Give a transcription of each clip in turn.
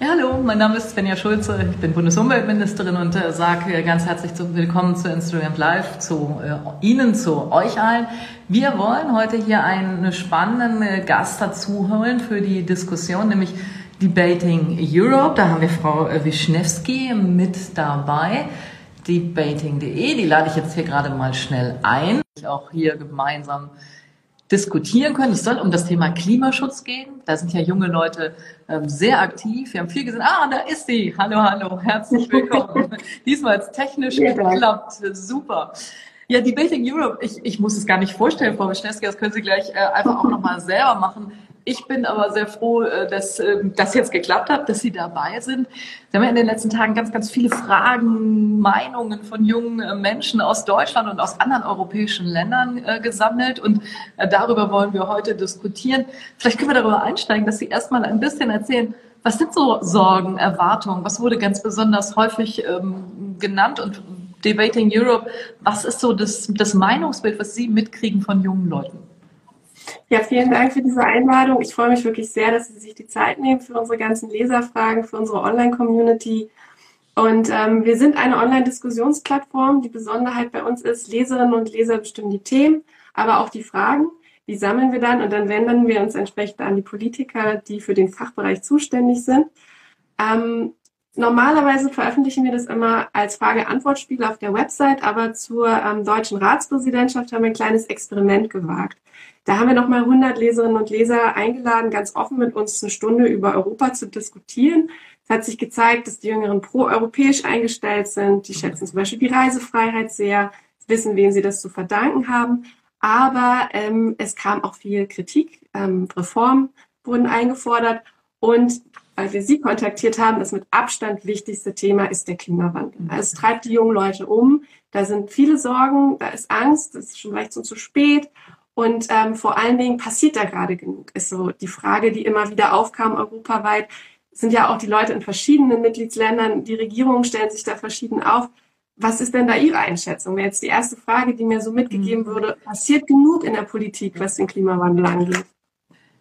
Ja, hallo, mein Name ist Svenja Schulze, ich bin Bundesumweltministerin und äh, sage ganz herzlich zu, willkommen zu Instagram Live, zu äh, Ihnen, zu euch allen. Wir wollen heute hier einen spannenden äh, Gast dazu holen für die Diskussion, nämlich Debating Europe. Da haben wir Frau äh, Wischnewski mit dabei. Debating.de, die lade ich jetzt hier gerade mal schnell ein. Auch hier gemeinsam diskutieren können. Es soll um das Thema Klimaschutz gehen. Da sind ja junge Leute ähm, sehr aktiv. Wir haben viel gesehen. Ah, da ist sie. Hallo, hallo. Herzlich willkommen. Diesmal ist technisch ja, geklappt. Super. Ja, Debating Europe, ich, ich muss es gar nicht vorstellen, Frau Wischnewski, das können Sie gleich äh, einfach auch nochmal selber machen. Ich bin aber sehr froh, äh, dass ähm, das jetzt geklappt hat, dass Sie dabei sind. Wir haben ja in den letzten Tagen ganz, ganz viele Fragen, Meinungen von jungen äh, Menschen aus Deutschland und aus anderen europäischen Ländern äh, gesammelt und darüber wollen wir heute diskutieren. Vielleicht können wir darüber einsteigen, dass Sie erstmal ein bisschen erzählen, was sind so Sorgen, Erwartungen? Was wurde ganz besonders häufig ähm, genannt und Debating Europe, was ist so das, das Meinungsbild, was Sie mitkriegen von jungen Leuten? Ja, vielen Dank für diese Einladung. Ich freue mich wirklich sehr, dass Sie sich die Zeit nehmen für unsere ganzen Leserfragen, für unsere Online-Community. Und ähm, wir sind eine Online-Diskussionsplattform. Die Besonderheit bei uns ist, Leserinnen und Leser bestimmen die Themen, aber auch die Fragen. Die sammeln wir dann und dann wenden wir uns entsprechend an die Politiker, die für den Fachbereich zuständig sind. Ähm, Normalerweise veröffentlichen wir das immer als Frage-Antwort-Spiel auf der Website, aber zur ähm, deutschen Ratspräsidentschaft haben wir ein kleines Experiment gewagt. Da haben wir nochmal 100 Leserinnen und Leser eingeladen, ganz offen mit uns eine Stunde über Europa zu diskutieren. Es hat sich gezeigt, dass die Jüngeren pro-europäisch eingestellt sind. Die schätzen zum Beispiel die Reisefreiheit sehr, wissen, wem sie das zu verdanken haben. Aber ähm, es kam auch viel Kritik. Ähm, Reformen wurden eingefordert. Und weil wir Sie kontaktiert haben, das mit Abstand wichtigste Thema ist der Klimawandel. Mhm. Es treibt die jungen Leute um. Da sind viele Sorgen, da ist Angst, das ist schon vielleicht so zu spät. Und ähm, vor allen Dingen passiert da gerade genug. Ist so die Frage, die immer wieder aufkam europaweit. Sind ja auch die Leute in verschiedenen Mitgliedsländern, die Regierungen stellen sich da verschieden auf. Was ist denn da Ihre Einschätzung? Wäre jetzt die erste Frage, die mir so mitgegeben mhm. würde. Passiert genug in der Politik, was den Klimawandel angeht?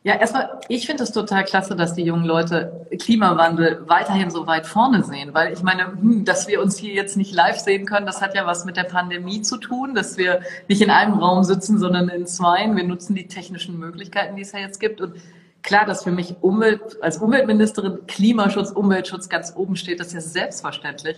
Ja, erstmal, ich finde es total klasse, dass die jungen Leute Klimawandel weiterhin so weit vorne sehen, weil ich meine, hm, dass wir uns hier jetzt nicht live sehen können, das hat ja was mit der Pandemie zu tun, dass wir nicht in einem Raum sitzen, sondern in zwei. Wir nutzen die technischen Möglichkeiten, die es ja jetzt gibt und klar, dass für mich Umwelt, als Umweltministerin Klimaschutz, Umweltschutz ganz oben steht, das ist ja selbstverständlich.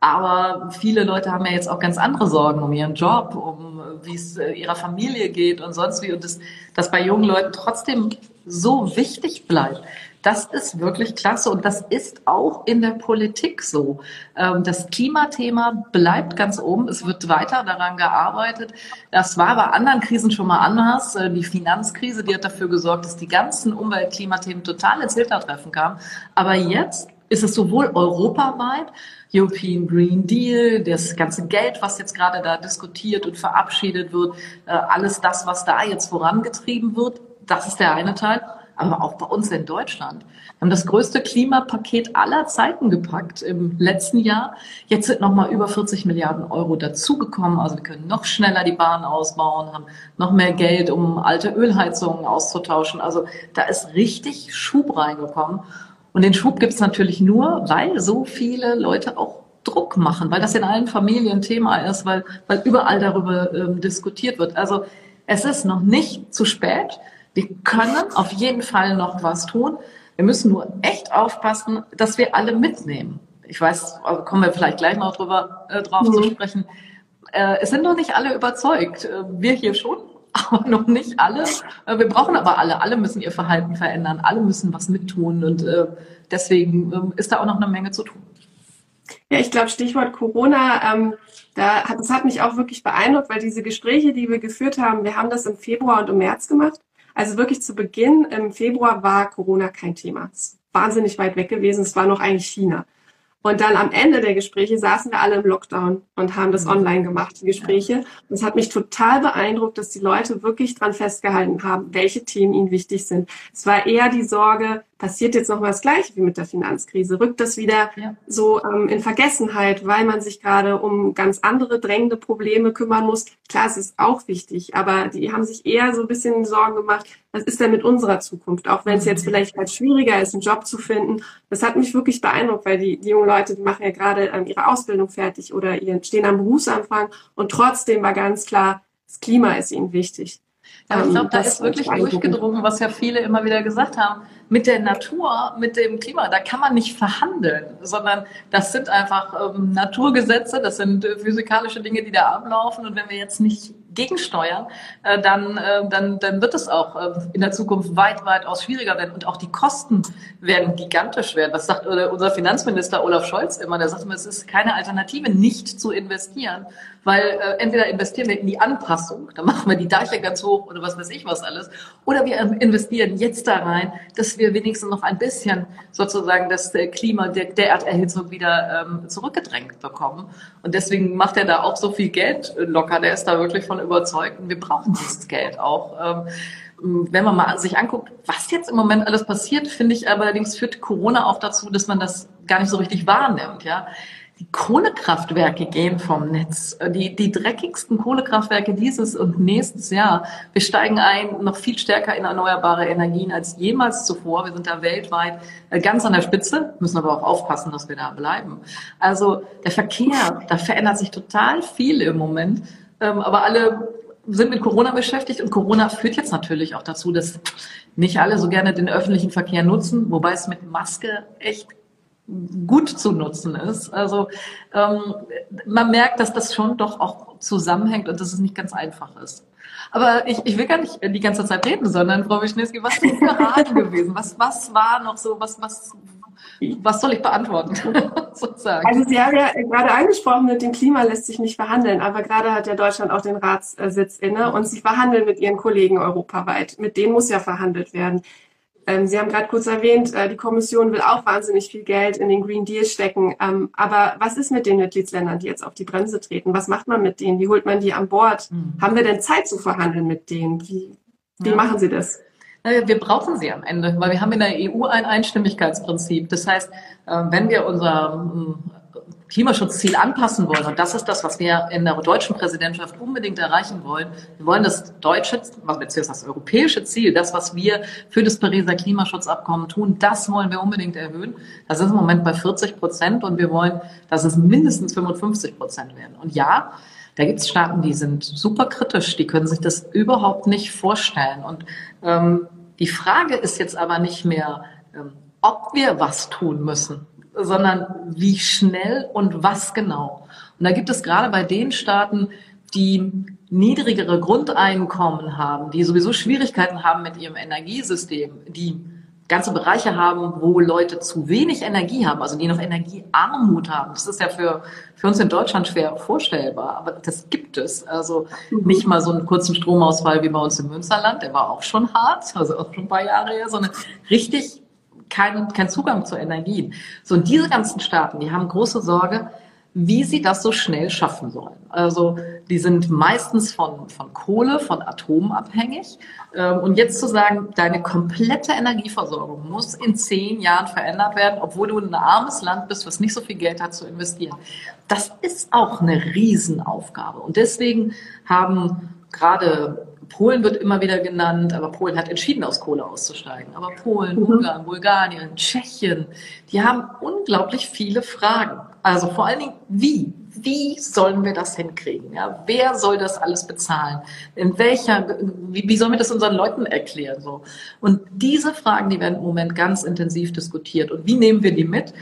Aber viele Leute haben ja jetzt auch ganz andere Sorgen um ihren Job, um wie es äh, ihrer Familie geht und sonst wie. Und das, das bei jungen Leuten trotzdem so wichtig bleibt. Das ist wirklich klasse und das ist auch in der Politik so. Ähm, das Klimathema bleibt ganz oben. Es wird weiter daran gearbeitet. Das war bei anderen Krisen schon mal anders. Äh, die Finanzkrise, die hat dafür gesorgt, dass die ganzen Umwelt-Klimathemen total ins Hintertreffen kamen. Aber jetzt ist es sowohl europaweit European Green Deal, das ganze Geld, was jetzt gerade da diskutiert und verabschiedet wird, äh, alles das, was da jetzt vorangetrieben wird, das ist der eine Teil. Aber auch bei uns in Deutschland. Wir haben das größte Klimapaket aller Zeiten gepackt im letzten Jahr. Jetzt sind nochmal über 40 Milliarden Euro dazugekommen. Also wir können noch schneller die Bahn ausbauen, haben noch mehr Geld, um alte Ölheizungen auszutauschen. Also da ist richtig Schub reingekommen. Und den Schub gibt es natürlich nur, weil so viele Leute auch Druck machen, weil das in allen Familien Thema ist, weil, weil überall darüber ähm, diskutiert wird. Also es ist noch nicht zu spät. Wir können auf jeden Fall noch was tun. Wir müssen nur echt aufpassen, dass wir alle mitnehmen. Ich weiß, also kommen wir vielleicht gleich noch drüber, äh, drauf mhm. zu sprechen. Äh, es sind noch nicht alle überzeugt. Äh, wir hier schon, aber noch nicht alle. Äh, wir brauchen aber alle. Alle müssen ihr Verhalten verändern. Alle müssen was mittun. Und äh, deswegen ähm, ist da auch noch eine Menge zu tun. Ja, ich glaube, Stichwort Corona, ähm, da hat, das hat mich auch wirklich beeindruckt, weil diese Gespräche, die wir geführt haben, wir haben das im Februar und im März gemacht. Also wirklich zu Beginn im Februar war Corona kein Thema. Es ist wahnsinnig weit weg gewesen. Es war noch eigentlich China. Und dann am Ende der Gespräche saßen wir alle im Lockdown und haben das mhm. online gemacht, die Gespräche. Und es hat mich total beeindruckt, dass die Leute wirklich dran festgehalten haben, welche Themen ihnen wichtig sind. Es war eher die Sorge, passiert jetzt noch mal das Gleiche wie mit der Finanzkrise? Rückt das wieder ja. so ähm, in Vergessenheit, weil man sich gerade um ganz andere drängende Probleme kümmern muss? Klar, es ist auch wichtig, aber die haben sich eher so ein bisschen Sorgen gemacht, was ist denn mit unserer Zukunft? Auch wenn es jetzt vielleicht halt schwieriger ist, einen Job zu finden. Das hat mich wirklich beeindruckt, weil die, die jungen Leute, die machen ja gerade ähm, ihre Ausbildung fertig oder ihren, stehen am Berufsanfang und trotzdem war ganz klar, das Klima ist ihnen wichtig. Aber ich glaube, da ist wirklich durchgedrungen, was ja viele immer wieder gesagt haben. Mit der Natur, mit dem Klima, da kann man nicht verhandeln, sondern das sind einfach ähm, Naturgesetze, das sind äh, physikalische Dinge, die da ablaufen. Und wenn wir jetzt nicht gegensteuern, äh, dann, äh, dann, dann wird es auch äh, in der Zukunft weit, weitaus schwieriger werden. Und auch die Kosten werden gigantisch werden. Das sagt äh, unser Finanzminister Olaf Scholz immer. Der sagt immer, es ist keine Alternative, nicht zu investieren. Weil äh, entweder investieren wir in die Anpassung, dann machen wir die Deiche ganz hoch oder was weiß ich was alles, oder wir investieren jetzt da rein, dass wir wenigstens noch ein bisschen sozusagen das äh, Klima der, der Erderhitzung wieder ähm, zurückgedrängt bekommen. Und deswegen macht er da auch so viel Geld locker. Der ist da wirklich von überzeugt und wir brauchen dieses Geld auch. Ähm, wenn man mal sich anguckt, was jetzt im Moment alles passiert, finde ich allerdings führt Corona auch dazu, dass man das gar nicht so richtig wahrnimmt. Ja, die Kohlekraftwerke gehen vom Netz. Die, die dreckigsten Kohlekraftwerke dieses und nächstes Jahr. Wir steigen ein noch viel stärker in erneuerbare Energien als jemals zuvor. Wir sind da weltweit äh, ganz an der Spitze, müssen aber auch aufpassen, dass wir da bleiben. Also der Verkehr, da verändert sich total viel im Moment. Ähm, aber alle sind mit Corona beschäftigt und Corona führt jetzt natürlich auch dazu, dass nicht alle so gerne den öffentlichen Verkehr nutzen, wobei es mit Maske echt gut zu nutzen ist. Also ähm, man merkt, dass das schon doch auch zusammenhängt und dass es nicht ganz einfach ist. Aber ich, ich will gar nicht die ganze Zeit reden, sondern Frau Wischniewski, was sind Fragen gewesen? Was, was war noch so, was, was, was soll ich beantworten? sozusagen? Also Sie haben ja gerade angesprochen, mit dem Klima lässt sich nicht verhandeln, aber gerade hat ja Deutschland auch den Ratssitz inne und Sie verhandeln mit Ihren Kollegen europaweit. Mit denen muss ja verhandelt werden. Ähm, Sie haben gerade kurz erwähnt, äh, die Kommission will auch wahnsinnig viel Geld in den Green Deal stecken. Ähm, aber was ist mit den Mitgliedsländern, die jetzt auf die Bremse treten? Was macht man mit denen? Wie holt man die an Bord? Mhm. Haben wir denn Zeit zu verhandeln mit denen? Wie, wie ja. machen Sie das? Wir brauchen sie am Ende, weil wir haben in der EU ein Einstimmigkeitsprinzip. Das heißt, äh, wenn wir unser Klimaschutzziel anpassen wollen, und das ist das, was wir in der deutschen Präsidentschaft unbedingt erreichen wollen, wir wollen das deutsche, beziehungsweise das europäische Ziel, das, was wir für das Pariser Klimaschutzabkommen tun, das wollen wir unbedingt erhöhen. Das ist im Moment bei 40 Prozent und wir wollen, dass es mindestens 55 Prozent werden. Und ja, da gibt es Staaten, die sind super kritisch, die können sich das überhaupt nicht vorstellen. Und ähm, die Frage ist jetzt aber nicht mehr, ähm, ob wir was tun müssen, sondern wie schnell und was genau. Und da gibt es gerade bei den Staaten, die niedrigere Grundeinkommen haben, die sowieso Schwierigkeiten haben mit ihrem Energiesystem, die ganze Bereiche haben, wo Leute zu wenig Energie haben, also die noch Energiearmut haben. Das ist ja für, für uns in Deutschland schwer vorstellbar, aber das gibt es. Also nicht mal so einen kurzen Stromausfall wie bei uns im Münsterland, der war auch schon hart, also auch schon ein paar Jahre her, sondern richtig keinen kein Zugang zu Energien. So, und diese ganzen Staaten, die haben große Sorge, wie sie das so schnell schaffen sollen. Also die sind meistens von, von Kohle, von Atom abhängig. Ähm, und jetzt zu sagen, deine komplette Energieversorgung muss in zehn Jahren verändert werden, obwohl du ein armes Land bist, was nicht so viel Geld hat zu investieren. Das ist auch eine Riesenaufgabe. Und deswegen haben gerade Polen wird immer wieder genannt, aber Polen hat entschieden, aus Kohle auszusteigen. Aber Polen, mhm. Ungarn, Bulgarien, Tschechien, die haben unglaublich viele Fragen. Also vor allen Dingen, wie? Wie sollen wir das hinkriegen? Ja, wer soll das alles bezahlen? In welcher, wie, wie sollen wir das unseren Leuten erklären? So. Und diese Fragen, die werden im Moment ganz intensiv diskutiert. Und wie nehmen wir die mit?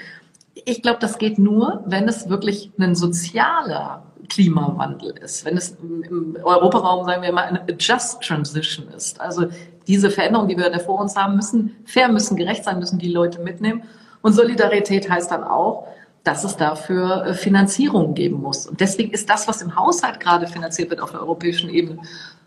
Ich glaube, das geht nur, wenn es wirklich ein sozialer Klimawandel ist, wenn es im Europaraum, sagen wir mal, eine Just Transition ist. Also diese Veränderungen, die wir da vor uns haben, müssen fair, müssen gerecht sein, müssen die Leute mitnehmen. Und Solidarität heißt dann auch, dass es dafür äh, Finanzierung geben muss. Und deswegen ist das, was im Haushalt gerade finanziert wird auf der europäischen Ebene,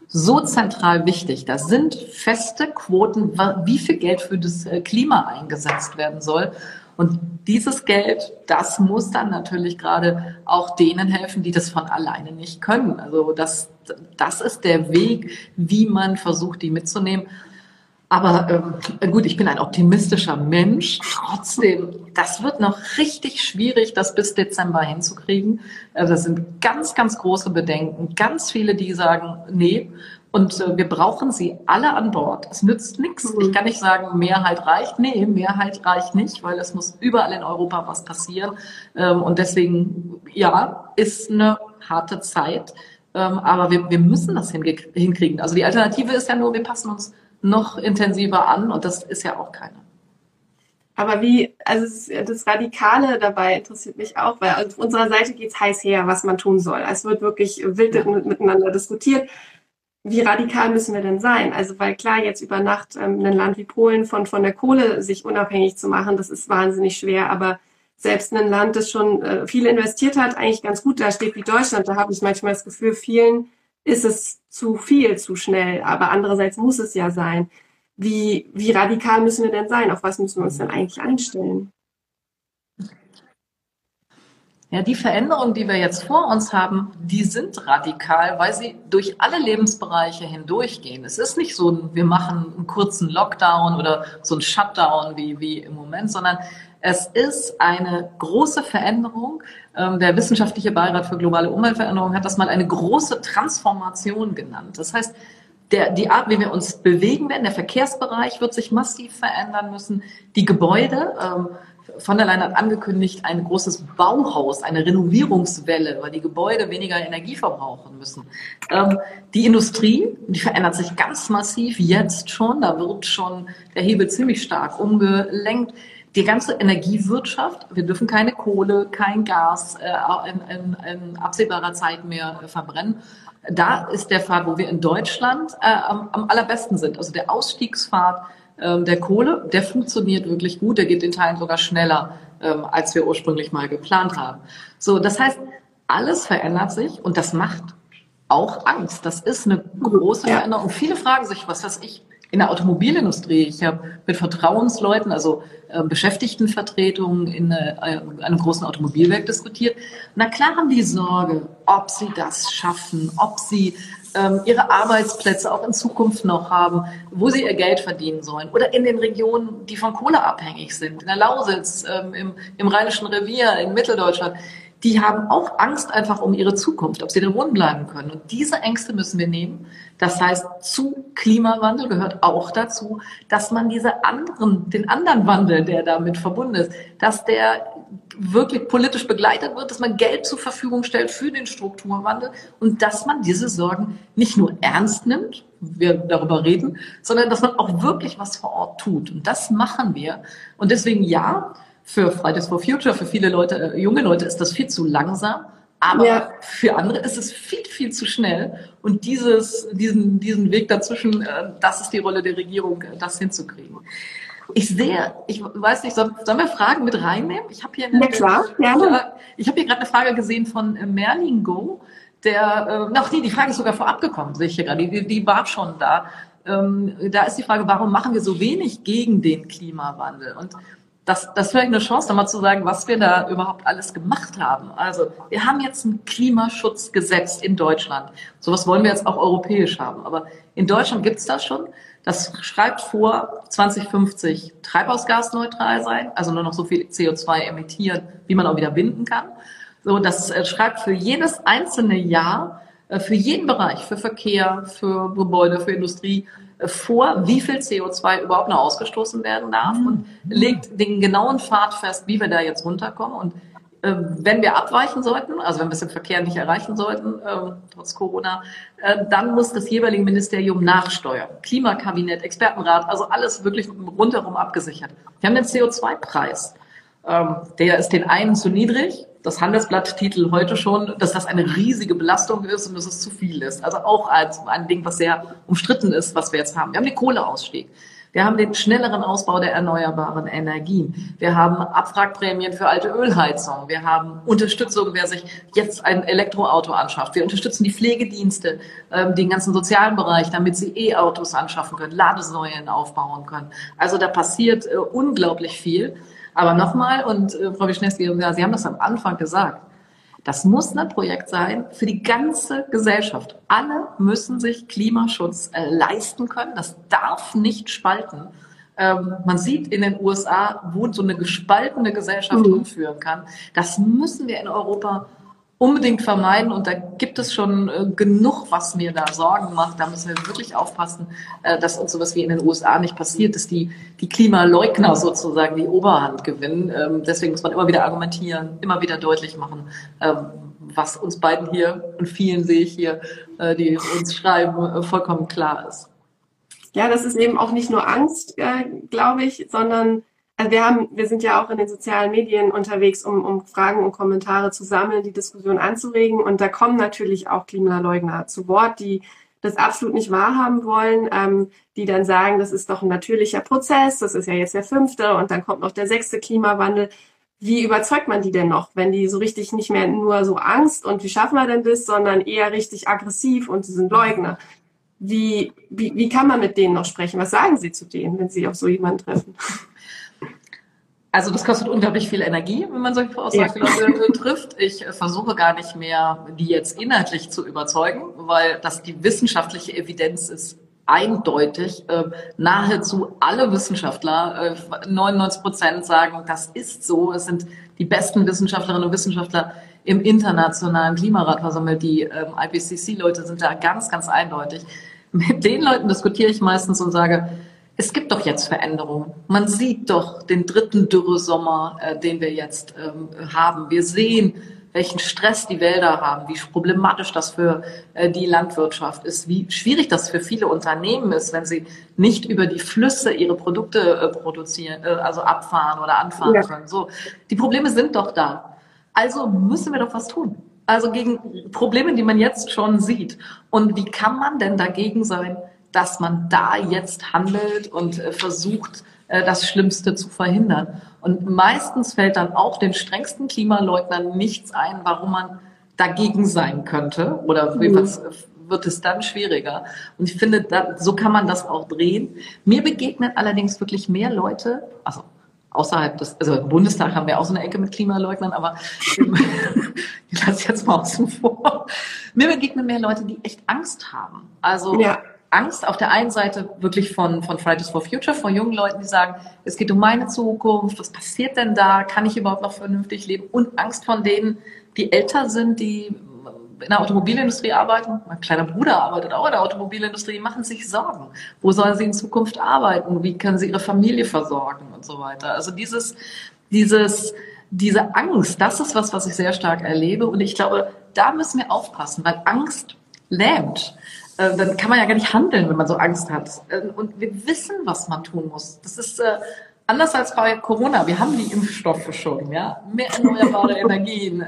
so zentral wichtig. Da sind feste Quoten, wie viel Geld für das äh, Klima eingesetzt werden soll. Und dieses Geld, das muss dann natürlich gerade auch denen helfen, die das von alleine nicht können. Also das, das ist der Weg, wie man versucht, die mitzunehmen. Aber ähm, gut, ich bin ein optimistischer Mensch. Trotzdem, das wird noch richtig schwierig, das bis Dezember hinzukriegen. Also das sind ganz, ganz große Bedenken. Ganz viele, die sagen, nee, Und äh, wir brauchen sie alle an Bord. Es nützt nichts. Ich kann nicht sagen, Mehrheit reicht. Nee, Mehrheit reicht nicht, weil es muss überall in Europa was passieren. Ähm, und deswegen, ja, ist eine harte Zeit. Ähm, aber wir, wir müssen das hinkriegen. Also die Alternative ist ja nur, wir passen uns noch intensiver an und das ist ja auch keine. Aber wie, also das Radikale dabei interessiert mich auch, weil auf unserer Seite geht es heiß her, was man tun soll. Es wird wirklich wild ja. miteinander diskutiert wie radikal müssen wir denn sein? Also, weil klar, jetzt über Nacht ähm, ein Land wie Polen von, von der Kohle sich unabhängig zu machen, das ist wahnsinnig schwer, aber selbst ein Land, das schon äh, viel investiert hat, eigentlich ganz gut da steht wie Deutschland, da habe ich manchmal das Gefühl, vielen ist es zu viel, zu schnell, aber andererseits muss es ja sein. Wie, wie radikal müssen wir denn sein? Auf was müssen wir uns denn eigentlich einstellen? Ja, die Veränderungen, die wir jetzt vor uns haben, die sind radikal, weil sie durch alle Lebensbereiche hindurchgehen. Es ist nicht so, wir machen einen kurzen Lockdown oder so einen Shutdown wie, wie im Moment, sondern es ist eine große Veränderung. Ähm, der Wissenschaftliche Beirat für globale Umweltveränderung hat das mal eine große Transformation genannt. Das heißt, der, die Art, wie wir uns bewegen werden, der Verkehrsbereich wird sich massiv verändern müssen. Die Gebäude, ähm, von der Leyen hat angekündigt, ein großes Bauhaus, eine Renovierungswelle, weil die Gebäude weniger Energie verbrauchen müssen. Ähm, die Industrie, die verändert sich ganz massiv jetzt schon. Da wird schon der Hebel ziemlich stark umgelenkt. Die ganze Energiewirtschaft, wir dürfen keine Kohle, kein Gas äh, in, in, in, absehbarer Zeit mehr verbrennen. Da ist der Pfad, wo wir in Deutschland äh, am, am allerbesten sind. Also der Ausstiegspfad ähm, der Kohle, der funktioniert wirklich gut, der geht in Teilen sogar schneller, ähm, als wir ursprünglich mal geplant haben. So, das heißt, alles verändert sich und das macht auch Angst. Das ist eine große Veränderung. Und viele fragen sich, was weiß ich, in der Automobilindustrie. Ich habe mit Vertrauensleuten, also äh, Beschäftigtenvertretungen in äh, einem großen Automobilwerk diskutiert. Na klar haben die Sorge, ob sie das schaffen, ob sie ähm, ihre Arbeitsplätze auch in Zukunft noch haben, wo sie ihr Geld verdienen sollen. Oder in den Regionen, die von Kohle abhängig sind, in der Lausitz, ähm, im, im Rheinischen Revier, in Mitteldeutschland. Die haben auch Angst einfach um ihre Zukunft, ob sie denn wohnen bleiben können. Und diese Ängste müssen wir nehmen. Das heißt, zu Klimawandel gehört auch dazu, dass man diese anderen, den anderen Wandel, der damit verbunden ist, dass der wirklich politisch begleitet wird, dass man Geld zur Verfügung stellt für den Strukturwandel und dass man diese Sorgen nicht nur ernst nimmt, wir darüber reden, sondern dass man auch wirklich was vor Ort tut. Und das machen wir. Und deswegen ja, für Fridays for Future, für viele Leute, äh, junge Leute ist das viel zu langsam. Aber ja. für andere ist es viel, viel zu schnell. Und dieses, diesen, diesen Weg dazwischen, äh, das ist die Rolle der Regierung, äh, das hinzukriegen. Ich sehe, ich weiß nicht, sollen wir Fragen mit reinnehmen? Ich habe hier eine, ja, klar, gerne. Ich habe hier gerade eine Frage gesehen von äh, Merlin Go, der, äh, ach nee, die Frage ist sogar vorab gekommen, sehe ich hier gerade, die, die war schon da. Ähm, da ist die Frage, warum machen wir so wenig gegen den Klimawandel? Und das, das wäre eine Chance, da mal zu sagen, was wir da überhaupt alles gemacht haben. Also wir haben jetzt ein Klimaschutzgesetz in Deutschland. Sowas wollen wir jetzt auch europäisch haben. Aber in Deutschland gibt es das schon. Das schreibt vor, 2050 treibhausgasneutral sein, also nur noch so viel CO2 emittieren, wie man auch wieder binden kann. So, das äh, schreibt für jedes einzelne Jahr, äh, für jeden Bereich, für Verkehr, für Gebäude, für Industrie, vor, wie viel CO2 überhaupt noch ausgestoßen werden darf und legt den genauen Pfad fest, wie wir da jetzt runterkommen. Und äh, wenn wir abweichen sollten, also wenn wir es im Verkehr nicht erreichen sollten, äh, trotz Corona, äh, dann muss das jeweilige Ministerium nachsteuern. Klimakabinett, Expertenrat, also alles wirklich rundherum abgesichert. Wir haben den CO2-Preis. Ähm, der ist den einen zu niedrig. Das Handelsblatt-Titel heute schon, dass das eine riesige Belastung ist und dass es zu viel ist. Also auch als ein Ding, was sehr umstritten ist, was wir jetzt haben. Wir haben den Kohleausstieg. Wir haben den schnelleren Ausbau der erneuerbaren Energien. Wir haben Abwrackprämien für alte Ölheizungen. Wir haben Unterstützung, wer sich jetzt ein Elektroauto anschafft. Wir unterstützen die Pflegedienste, ähm, den ganzen sozialen Bereich, damit sie E-Autos anschaffen können, Ladesäulen aufbauen können. Also da passiert äh, unglaublich viel. Aber nochmal, und äh, Frau Wischnewski, Sie haben das am Anfang gesagt, das muss ein Projekt sein für die ganze Gesellschaft. Alle müssen sich Klimaschutz äh, leisten können. Das darf nicht spalten. Ähm, man sieht in den USA, wo so eine gespaltene Gesellschaft mhm. umführen kann. Das müssen wir in Europa unbedingt vermeiden. Und da gibt es schon äh, genug, was mir da Sorgen macht. Da müssen wir wirklich aufpassen, äh, dass uns sowas wie in den USA nicht passiert, dass die, die Klimaleugner sozusagen die Oberhand gewinnen. Ähm, deswegen muss man immer wieder argumentieren, immer wieder deutlich machen, ähm, was uns beiden hier und vielen sehe ich hier, äh, die uns schreiben, äh, vollkommen klar ist. Ja, das ist eben auch nicht nur Angst, äh, glaube ich, sondern also wir haben, wir sind ja auch in den sozialen Medien unterwegs, um, um Fragen und Kommentare zu sammeln, die Diskussion anzuregen. Und da kommen natürlich auch Klimaleugner zu Wort, die das absolut nicht wahrhaben wollen, ähm, die dann sagen, das ist doch ein natürlicher Prozess, das ist ja jetzt der fünfte und dann kommt noch der sechste Klimawandel. Wie überzeugt man die denn noch, wenn die so richtig nicht mehr nur so Angst und wie schaffen wir denn das, sondern eher richtig aggressiv und sie sind Leugner? Wie, wie, wie kann man mit denen noch sprechen? Was sagen Sie zu denen, wenn Sie auf so jemanden treffen? Also das kostet unglaublich viel Energie, wenn man solche Aussagen ja. trifft. Ich versuche gar nicht mehr, die jetzt inhaltlich zu überzeugen, weil das die wissenschaftliche Evidenz ist eindeutig. Äh, nahezu alle Wissenschaftler, äh, 99 Prozent sagen, das ist so. Es sind die besten Wissenschaftlerinnen und Wissenschaftler im internationalen Klimarat versammelt. Die ähm, IPCC-Leute sind da ganz, ganz eindeutig. Mit den Leuten diskutiere ich meistens und sage, es gibt doch jetzt Veränderungen. Man sieht doch den dritten Dürresommer, äh, den wir jetzt ähm, haben. Wir sehen, welchen Stress die Wälder haben, wie problematisch das für äh, die Landwirtschaft ist, wie schwierig das für viele Unternehmen ist, wenn sie nicht über die Flüsse ihre Produkte äh, produzieren, äh, also abfahren oder anfahren ja. können. So, die Probleme sind doch da. Also müssen wir doch was tun. Also gegen Probleme, die man jetzt schon sieht. Und wie kann man denn dagegen sein? Dass man da jetzt handelt und äh, versucht, äh, das Schlimmste zu verhindern. Und meistens fällt dann auch den strengsten Klimaleugnern nichts ein, warum man dagegen sein könnte oder mhm. was wird es dann schwieriger. Und ich finde, so kann man das auch drehen. Mir begegnen allerdings wirklich mehr Leute, also außerhalb des, also im Bundestag haben wir auch so eine Ecke mit Klimaleugnern, aber ich lasse jetzt mal außen vor. Mir begegnen mehr Leute, die echt Angst haben. Also ja. Angst auf der einen Seite wirklich von, von Fridays for Future, von jungen Leuten, die sagen, es geht um meine Zukunft, was passiert denn da, kann ich überhaupt noch vernünftig leben? Und Angst von denen, die älter sind, die in der Automobilindustrie arbeiten. Mein kleiner Bruder arbeitet auch in der Automobilindustrie, die machen sich Sorgen. Wo sollen sie in Zukunft arbeiten? Wie können sie ihre Familie versorgen und so weiter? Also dieses, dieses, diese Angst, das ist was, was ich sehr stark erlebe. Und ich glaube, da müssen wir aufpassen, weil Angst lähmt. Äh, dann kann man ja gar nicht handeln, wenn man so Angst hat. Äh, und wir wissen, was man tun muss. Das ist äh, anders als bei Corona. Wir haben die Impfstoffe schon, ja, mehr erneuerbare Energien,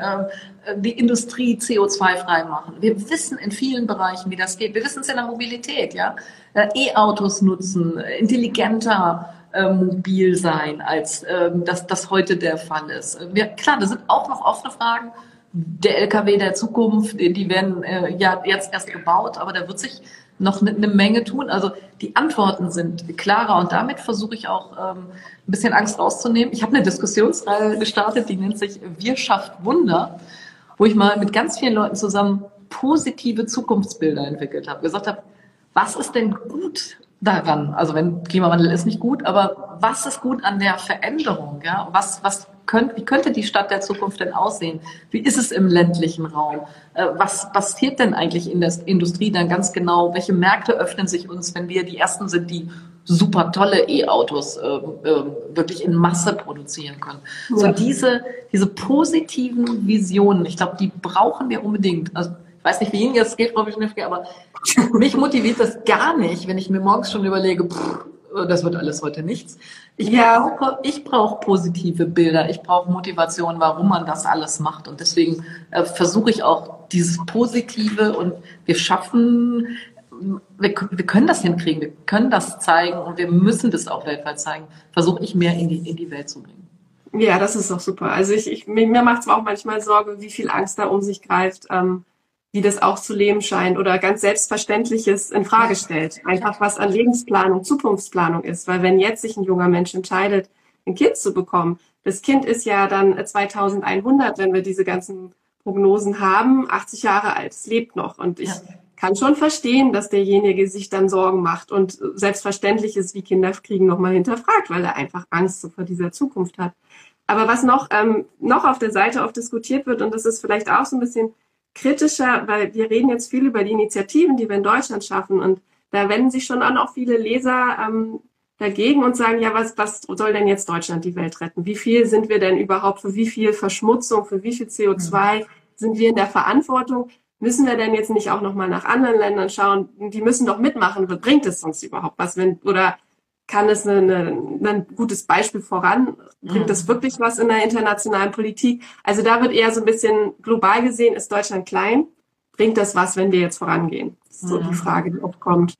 die Industrie CO2-frei machen. Wir wissen in vielen Bereichen, wie das geht. Wir wissen es in der Mobilität, ja, E-Autos nutzen, intelligenter mobil sein, als ähm, das, das heute der Fall ist. Wir, klar, da sind auch noch offene Fragen der LKW der Zukunft, die werden äh, ja jetzt erst gebaut, aber da wird sich noch eine ne Menge tun. Also die Antworten sind klarer und damit versuche ich auch ähm, ein bisschen Angst rauszunehmen. Ich habe eine Diskussionsreihe gestartet, die nennt sich Wir schafft Wunder, wo ich mal mit ganz vielen Leuten zusammen positive Zukunftsbilder entwickelt habe. Gesagt habe, was ist denn gut daran? Also wenn Klimawandel ist nicht gut, aber was ist gut an der Veränderung? Ja, was was könnt, wie könnte die Stadt der Zukunft denn aussehen? Wie ist es im ländlichen Raum? Äh, was passiert denn eigentlich in der Industrie dann ganz genau? Welche Märkte öffnen sich uns, wenn wir die Ersten sind, die super tolle E-Autos äh, äh, wirklich in Masse produzieren können? Ja. So diese, diese positiven Visionen, ich glaube, die brauchen wir unbedingt. Also, ich weiß nicht, wie Ihnen das geht, Frau Wischnewski, aber mich motiviert das gar nicht, wenn ich mir morgens schon überlege, pff, das wird alles heute nichts. Ich ja. brauche, ich brauche positive Bilder, ich brauche Motivation, warum man das alles macht. Und deswegen äh, versuche ich auch dieses Positive und wir schaffen, wir, wir können das hinkriegen, wir können das zeigen und wir müssen das auch weltweit zeigen, versuche ich mehr in die, in die Welt zu bringen. Ja, das ist doch super. Also ich, ich mir macht es auch manchmal Sorge, wie viel Angst da um sich greift. Ähm, wie das auch zu leben scheint oder ganz Selbstverständliches in Frage stellt. Einfach was an Lebensplanung, Zukunftsplanung ist. Weil wenn jetzt sich ein junger Mensch entscheidet, ein Kind zu bekommen, das Kind ist ja dann 2100, wenn wir diese ganzen Prognosen haben, 80 Jahre alt, es lebt noch. Und ich ja. kann schon verstehen, dass derjenige sich dann Sorgen macht und selbstverständlich ist, wie Kinder kriegen, nochmal hinterfragt, weil er einfach Angst vor dieser Zukunft hat. Aber was noch, ähm, noch auf der Seite oft diskutiert wird, und das ist vielleicht auch so ein bisschen kritischer, weil wir reden jetzt viel über die Initiativen, die wir in Deutschland schaffen. Und da wenden sich schon an auch viele Leser ähm, dagegen und sagen, ja, was, was soll denn jetzt Deutschland die Welt retten? Wie viel sind wir denn überhaupt, für wie viel Verschmutzung, für wie viel CO2 mhm. sind wir in der Verantwortung? Müssen wir denn jetzt nicht auch nochmal nach anderen Ländern schauen? Die müssen doch mitmachen. Bringt es uns überhaupt was? Wenn, oder kann es eine, eine, ein gutes Beispiel voran? Bringt das mhm. wirklich was in der internationalen Politik? Also da wird eher so ein bisschen global gesehen, ist Deutschland klein? Bringt das was, wenn wir jetzt vorangehen? Das ist so die mhm. Frage, die oft kommt.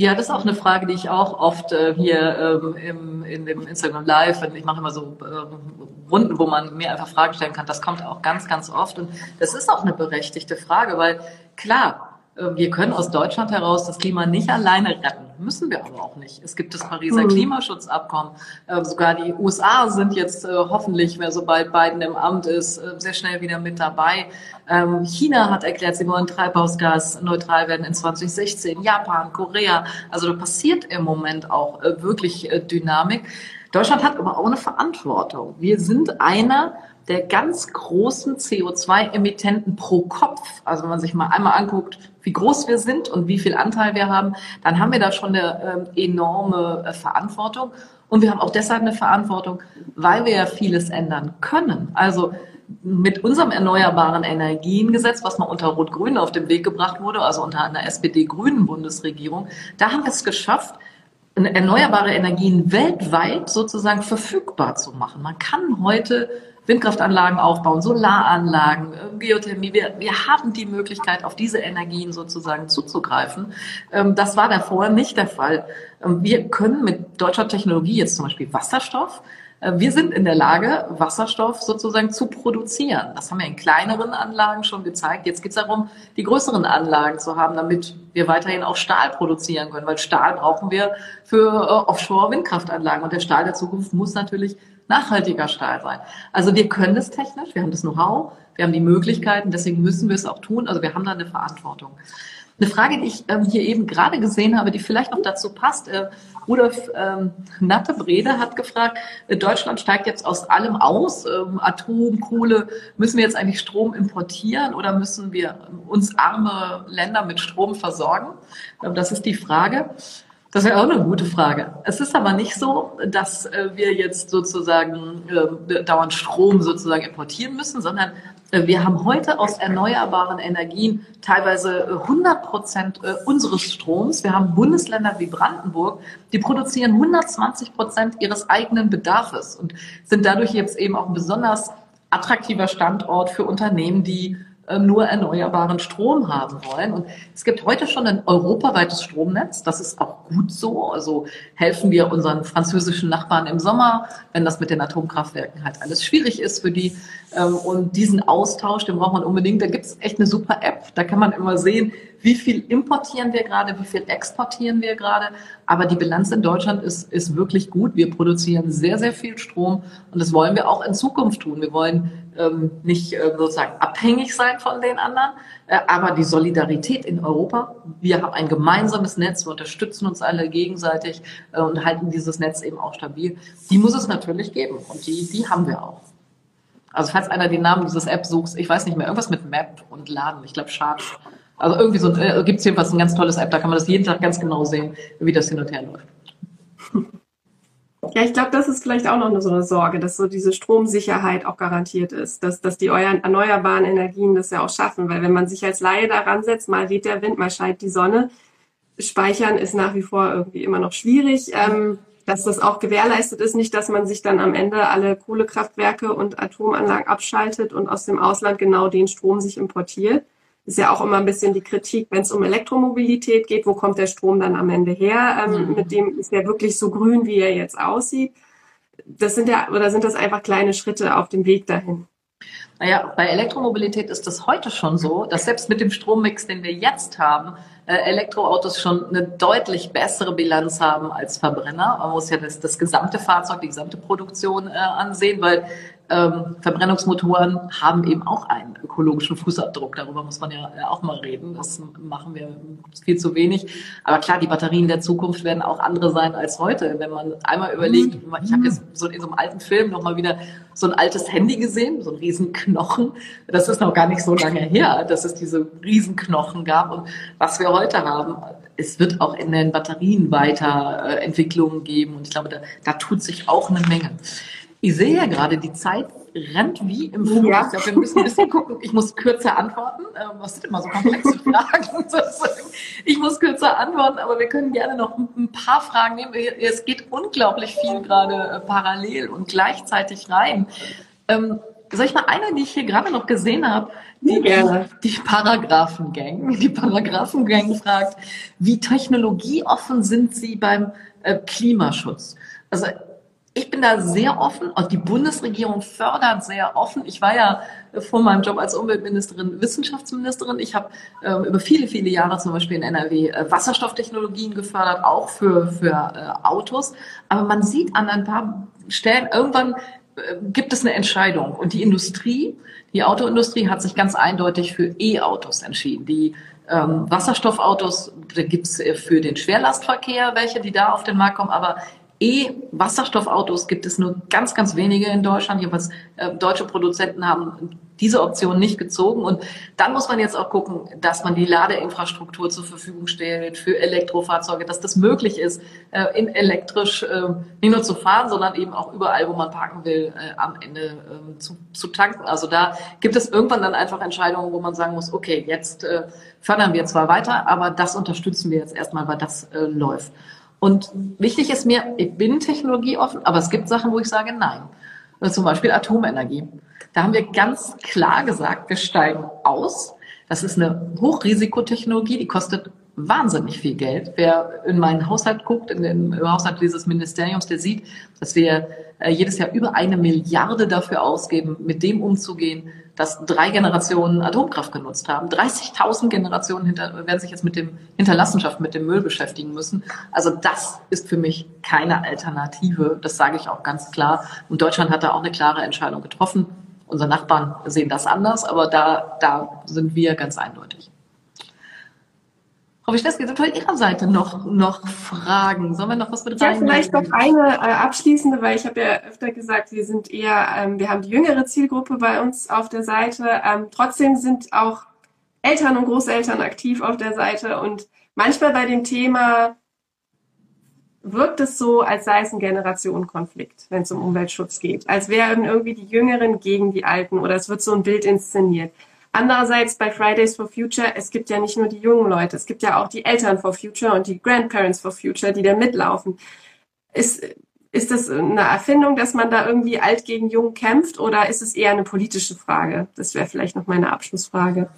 Ja, das ist auch eine Frage, die ich auch oft äh, hier ähm, im, in dem Instagram Live, ich mache immer so äh, Runden, wo man mir einfach Fragen stellen kann. Das kommt auch ganz, ganz oft und das ist auch eine berechtigte Frage, weil klar, wir können aus Deutschland heraus das Klima nicht alleine retten. Müssen wir aber auch nicht. Es gibt das Pariser mhm. Klimaschutzabkommen. Äh, sogar die USA sind jetzt äh, hoffentlich, sobald Biden im Amt ist, sehr schnell wieder mit dabei. Ähm, China hat erklärt, sie wollen treibhausgasneutral werden in 2016. Japan, Korea. Also da passiert im Moment auch wirklich Dynamik. Deutschland hat aber auch eine Verantwortung. Wir sind einer der ganz großen CO2-Emittenten pro Kopf. Also wenn man sich mal einmal anguckt, wie groß wir sind und wie viel Anteil wir haben, dann haben wir da schon eine äh, enorme äh, Verantwortung. Und wir haben auch deshalb eine Verantwortung, weil wir ja vieles ändern können. Also mit unserem erneuerbaren Energiengesetz, was mal unter Rot-Grün auf den Weg gebracht wurde, also unter einer SPD-Grünen Bundesregierung, da haben wir es geschafft, erneuerbare Energien weltweit sozusagen verfügbar zu machen. Man kann heute Windkraftanlagen aufbauen, Solaranlagen, äh, Geothermie. Wir, wir haben die Möglichkeit, auf diese Energien sozusagen zuzugreifen. Ähm, das war davor nicht der Fall. Ähm, wir können mit deutscher Technologie jetzt zum Beispiel Wasserstoff, äh, wir sind in der Lage, Wasserstoff sozusagen zu produzieren. Das haben wir in kleineren Anlagen schon gezeigt. Jetzt geht es darum, die größeren Anlagen zu haben, damit wir weiterhin auch Stahl produzieren können, weil Stahl brauchen wir für äh, Offshore-Windkraftanlagen. Und der Stahl der Zukunft muss natürlich nachhaltiger Stahl sein. Also wir können das technisch, wir haben das Know-how, wir haben die Möglichkeiten, deswegen müssen wir es auch tun. Also wir haben da eine Verantwortung. Eine Frage, die ich ähm, hier eben gerade gesehen habe, die vielleicht noch dazu passt. Äh, Rudolf ähm, Natte-Brede hat gefragt, äh, Deutschland steigt jetzt aus allem aus, ähm, Atom, Kohle. Müssen wir jetzt eigentlich Strom importieren oder müssen wir uns arme Länder mit Strom versorgen? Ähm, das ist die Frage. Das wäre auch eine gute Frage. Es ist aber nicht so, dass äh, wir jetzt sozusagen äh, dauernd Strom sozusagen importieren müssen, sondern äh, wir haben heute aus erneuerbaren Energien teilweise 100 Prozent unseres Stroms. Wir haben Bundesländer wie Brandenburg, die produzieren 120 Prozent ihres eigenen Bedarfs und sind dadurch jetzt eben auch ein besonders attraktiver Standort für Unternehmen, die äh, nur erneuerbaren Strom haben wollen. Und es gibt heute schon ein europaweites Stromnetz. Das ist auch gut so. Also helfen wir unseren französischen Nachbarn im Sommer, wenn das mit den Atomkraftwerken halt alles schwierig ist für die. Ähm, und diesen Austausch, den braucht man unbedingt. Da gibt es echt eine super App. Da kann man immer sehen, wie viel importieren wir gerade, wie viel exportieren wir gerade. Aber die Bilanz in Deutschland ist, ist wirklich gut. Wir produzieren sehr, sehr viel Strom und das wollen wir auch in Zukunft tun. Wir wollen ähm, nicht äh, sozusagen abhängig sein von den anderen, äh, aber die Solidarität in Europa. Wir haben ein gemeinsames Netz, wir unterstützen uns alle gegenseitig äh, und halten dieses Netz eben auch stabil. Die muss es natürlich geben und die, die haben wir auch. Also falls einer den Namen dieses App sucht, ich weiß nicht mehr, irgendwas mit Map und Laden, ich glaube Chart. Also irgendwie so, äh, gibt es jedenfalls ein ganz tolles App, da kann man das jeden Tag ganz genau sehen, wie das hin und her läuft. Ja, ich glaube, das ist vielleicht auch noch so eine Sorge, dass so diese Stromsicherheit auch garantiert ist, dass, dass die erneuerbaren Energien das ja auch schaffen, weil wenn man sich als Laie daran setzt, mal weht der Wind, mal scheint die Sonne, speichern ist nach wie vor irgendwie immer noch schwierig. Ähm, dass das auch gewährleistet ist, nicht, dass man sich dann am Ende alle Kohlekraftwerke und Atomanlagen abschaltet und aus dem Ausland genau den Strom sich importiert ist ja auch immer ein bisschen die Kritik, wenn es um Elektromobilität geht, wo kommt der Strom dann am Ende her? Ähm, mhm. Mit dem ist er wirklich so grün, wie er jetzt aussieht. Das sind ja, oder sind das einfach kleine Schritte auf dem Weg dahin? Naja, bei Elektromobilität ist es heute schon so, dass selbst mit dem Strommix, den wir jetzt haben, äh, Elektroautos schon eine deutlich bessere Bilanz haben als Verbrenner. Man muss ja das, das gesamte Fahrzeug, die gesamte Produktion äh, ansehen, weil ähm, Verbrennungsmotoren haben eben auch einen ökologischen Fußabdruck. Darüber muss man ja auch mal reden. Das machen wir viel zu wenig. Aber klar, die Batterien der Zukunft werden auch andere sein als heute. Wenn man einmal überlegt, ich habe jetzt so in so einem alten Film nochmal wieder so ein altes Handy gesehen, so ein Riesenknochen. Das ist noch gar nicht so lange her, dass es diese Riesenknochen gab. Und was wir heute haben, es wird auch in den Batterien weiter äh, Entwicklungen geben. Und ich glaube, da, da tut sich auch eine Menge. Ich sehe ja gerade, die Zeit rennt wie im Flug. Ja. Ich glaube, wir müssen ein bisschen gucken. Ich muss kürzer antworten. Ähm, was sind immer so komplexe Fragen? ich muss kürzer antworten, aber wir können gerne noch ein paar Fragen nehmen. Es geht unglaublich viel gerade äh, parallel und gleichzeitig rein. Ähm, soll ich mal eine, die ich hier gerade noch gesehen habe? Die, Gerne. die Paragraphengang. Die Paragraphengang fragt, wie technologieoffen sind Sie beim äh, Klimaschutz? Also ich bin da sehr offen und die Bundesregierung fördert sehr offen. Ich war ja vor meinem Job als Umweltministerin Wissenschaftsministerin. Ich habe ähm, über viele, viele Jahre zum Beispiel in NRW äh, Wasserstofftechnologien gefördert, auch für, für äh, Autos. Aber man sieht an ein paar Stellen, irgendwann äh, gibt es eine Entscheidung. Und die Industrie, die Autoindustrie hat sich ganz eindeutig für E-Autos entschieden. Die ähm, Wasserstoffautos, da gibt's äh, für den Schwerlastverkehr welche, die da auf den Markt kommen, aber E-Wasserstoffautos gibt es nur ganz, ganz wenige in Deutschland. Jedenfalls äh, deutsche Produzenten haben diese Option nicht gezogen. Und dann muss man jetzt auch gucken, dass man die Ladeinfrastruktur zur Verfügung stellt für Elektrofahrzeuge, dass das möglich ist, äh, in elektrisch äh, nicht nur zu fahren, sondern eben auch überall, wo man parken will, äh, am Ende äh, zu, zu tanken. Also da gibt es irgendwann dann einfach Entscheidungen, wo man sagen muss, okay, jetzt äh, fördern wir zwar weiter, aber das unterstützen wir jetzt erstmal, weil das äh, läuft. Und wichtig ist mir, ich bin technologieoffen, aber es gibt Sachen, wo ich sage nein. Also zum Beispiel Atomenergie. Da haben wir ganz klar gesagt, wir steigen aus. Das ist eine Hochrisikotechnologie, die kostet wahnsinnig viel Geld. Wer in meinen Haushalt guckt, in den Haushalt dieses Ministeriums, der sieht, dass wir äh, jedes Jahr über eine Milliarde dafür ausgeben, mit dem umzugehen, dass drei Generationen Atomkraft genutzt haben. 30.000 Generationen hinter, werden sich jetzt mit dem Hinterlassenschaft, mit dem Müll beschäftigen müssen. Also das ist für mich keine Alternative. Das sage ich auch ganz klar. Und Deutschland hat da auch eine klare Entscheidung getroffen. Unsere Nachbarn sehen das anders, aber da, da sind wir ganz eindeutig. Frau Wischleski, sind von Ihrer Seite noch, noch Fragen? Sollen wir noch was mit? Ja, vielleicht noch eine äh, abschließende, weil ich habe ja öfter gesagt, wir sind eher, ähm, wir haben die jüngere Zielgruppe bei uns auf der Seite. Ähm, trotzdem sind auch Eltern und Großeltern aktiv auf der Seite und manchmal bei dem Thema wirkt es so, als sei es ein Generationenkonflikt, wenn es um Umweltschutz geht. Als wären irgendwie die Jüngeren gegen die Alten oder es wird so ein Bild inszeniert. Andererseits bei Fridays for Future, es gibt ja nicht nur die jungen Leute, es gibt ja auch die Eltern for Future und die Grandparents for Future, die da mitlaufen. Ist, ist das eine Erfindung, dass man da irgendwie alt gegen jung kämpft oder ist es eher eine politische Frage? Das wäre vielleicht noch meine Abschlussfrage.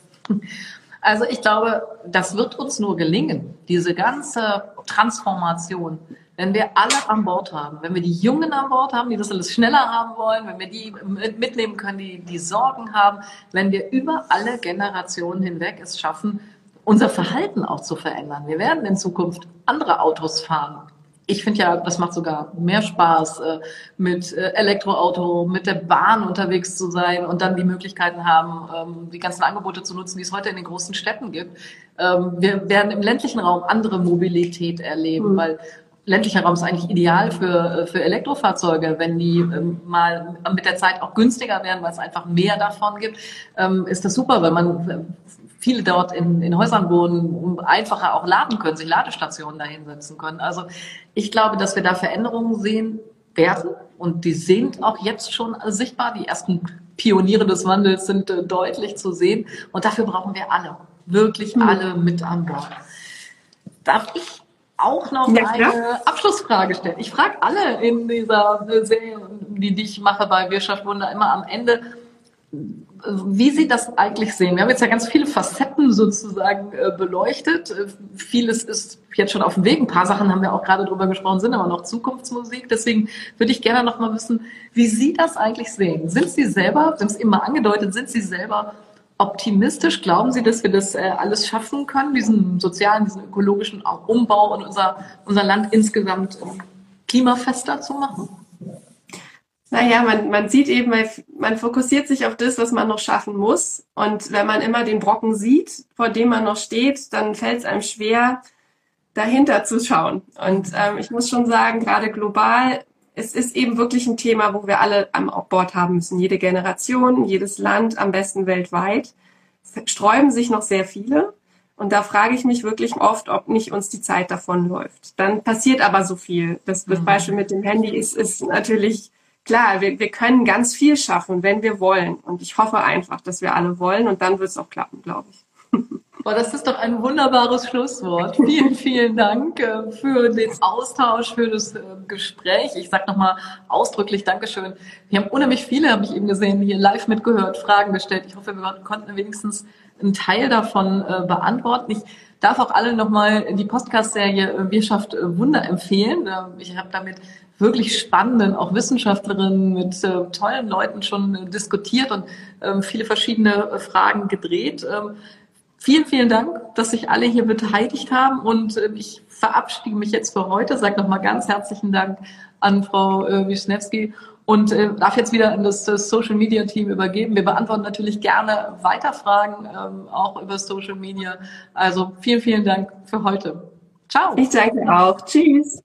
Also ich glaube, das wird uns nur gelingen, diese ganze Transformation wenn wir alle an Bord haben, wenn wir die Jungen an Bord haben, die das alles schneller haben wollen, wenn wir die mitnehmen können, die die Sorgen haben, wenn wir über alle Generationen hinweg es schaffen, unser Verhalten auch zu verändern. Wir werden in Zukunft andere Autos fahren. Ich finde ja, das macht sogar mehr Spaß, äh, mit äh, Elektroauto, mit der Bahn unterwegs zu sein und dann die Möglichkeiten haben, ähm, die ganzen Angebote zu nutzen, die es heute in den großen Städten gibt. Ähm, wir werden im ländlichen Raum andere Mobilität erleben, mhm. weil ländlicher Raum ist eigentlich ideal für, für Elektrofahrzeuge, wenn die ähm, mal mit der Zeit auch günstiger werden, weil es einfach mehr davon gibt, ähm, ist das super, weil man äh, viele dort in, in Häusern wohnen, einfacher auch laden können, sich Ladestationen dahinsetzen können. Also ich glaube, dass wir da Veränderungen sehen werden und die sind auch jetzt schon sichtbar. Die ersten Pioniere des Wandels sind äh, deutlich zu sehen und dafür brauchen wir alle, wirklich hm. alle mit an Bord. Darf ich auch noch ja, eine Abschlussfrage stellen. Ich frage alle in dieser Serie, die, die ich mache bei Wirtschaft Wunder, immer am Ende, wie Sie das eigentlich sehen. Wir haben jetzt ja ganz viele Facetten sozusagen äh, beleuchtet. Vieles ist jetzt schon auf dem Weg. Ein paar Sachen haben wir auch gerade drüber gesprochen, sind aber noch Zukunftsmusik. Deswegen würde ich gerne noch mal wissen, wie Sie das eigentlich sehen. Sind Sie selber, Sie haben es immer angedeutet, sind Sie selber optimistisch? Glauben Sie, dass wir das äh, alles schaffen können, diesen sozialen, diesen ökologischen Umbau und unser, unser Land insgesamt klimafester zu machen? Naja, man, man sieht eben, man fokussiert sich auf das, was man noch schaffen muss. Und wenn man immer den Brocken sieht, vor dem man noch steht, dann fällt es einem schwer, dahinter zu schauen. Und ähm, ich muss schon sagen, gerade global, es ist eben wirklich ein Thema, wo wir alle am Bord haben müssen. Jede Generation, jedes Land, am besten weltweit. Es sträuben sich noch sehr viele. Und da frage ich mich wirklich oft, ob nicht uns die Zeit davonläuft. Dann passiert aber so viel. Das, mhm. Beispiel mit dem Handy ist, ist natürlich klar, wir, wir können ganz viel schaffen, wenn wir wollen. Und ich hoffe einfach, dass wir alle wollen und dann wird es auch klappen, glaube ich. Boah, das ist doch ein wunderbares Schlusswort. Vielen, vielen Dank äh, für den Austausch, für das äh, Gespräch. Ich sage nochmal ausdrücklich Dankeschön. Wir haben unheimlich viele, habe ich eben gesehen, hier live mitgehört, Fragen gestellt. Ich hoffe, wir konnten wenigstens einen Teil davon äh, beantworten. Ich darf auch alle nochmal die Podcast-Serie Wirtschaft Wunder empfehlen. Ich habe damit wirklich spannenden, auch Wissenschaftlerinnen mit äh, tollen Leuten schon äh, diskutiert und ähm, viele verschiedene äh, Fragen gedreht. Ähm, vielen, vielen Dank, dass sich alle hier beteiligt haben und äh, ich verabschiede mich jetzt für heute. Sage nochmal ganz herzlichen Dank an Frau äh, Wischnewski und äh, darf jetzt wieder an das, das, Social Media Team übergeben. Wir beantworten natürlich gerne weiter Fragen, ähm, auch über Social Media. Also vielen, vielen Dank für heute. Ciao. Ich danke auch. Tschüss.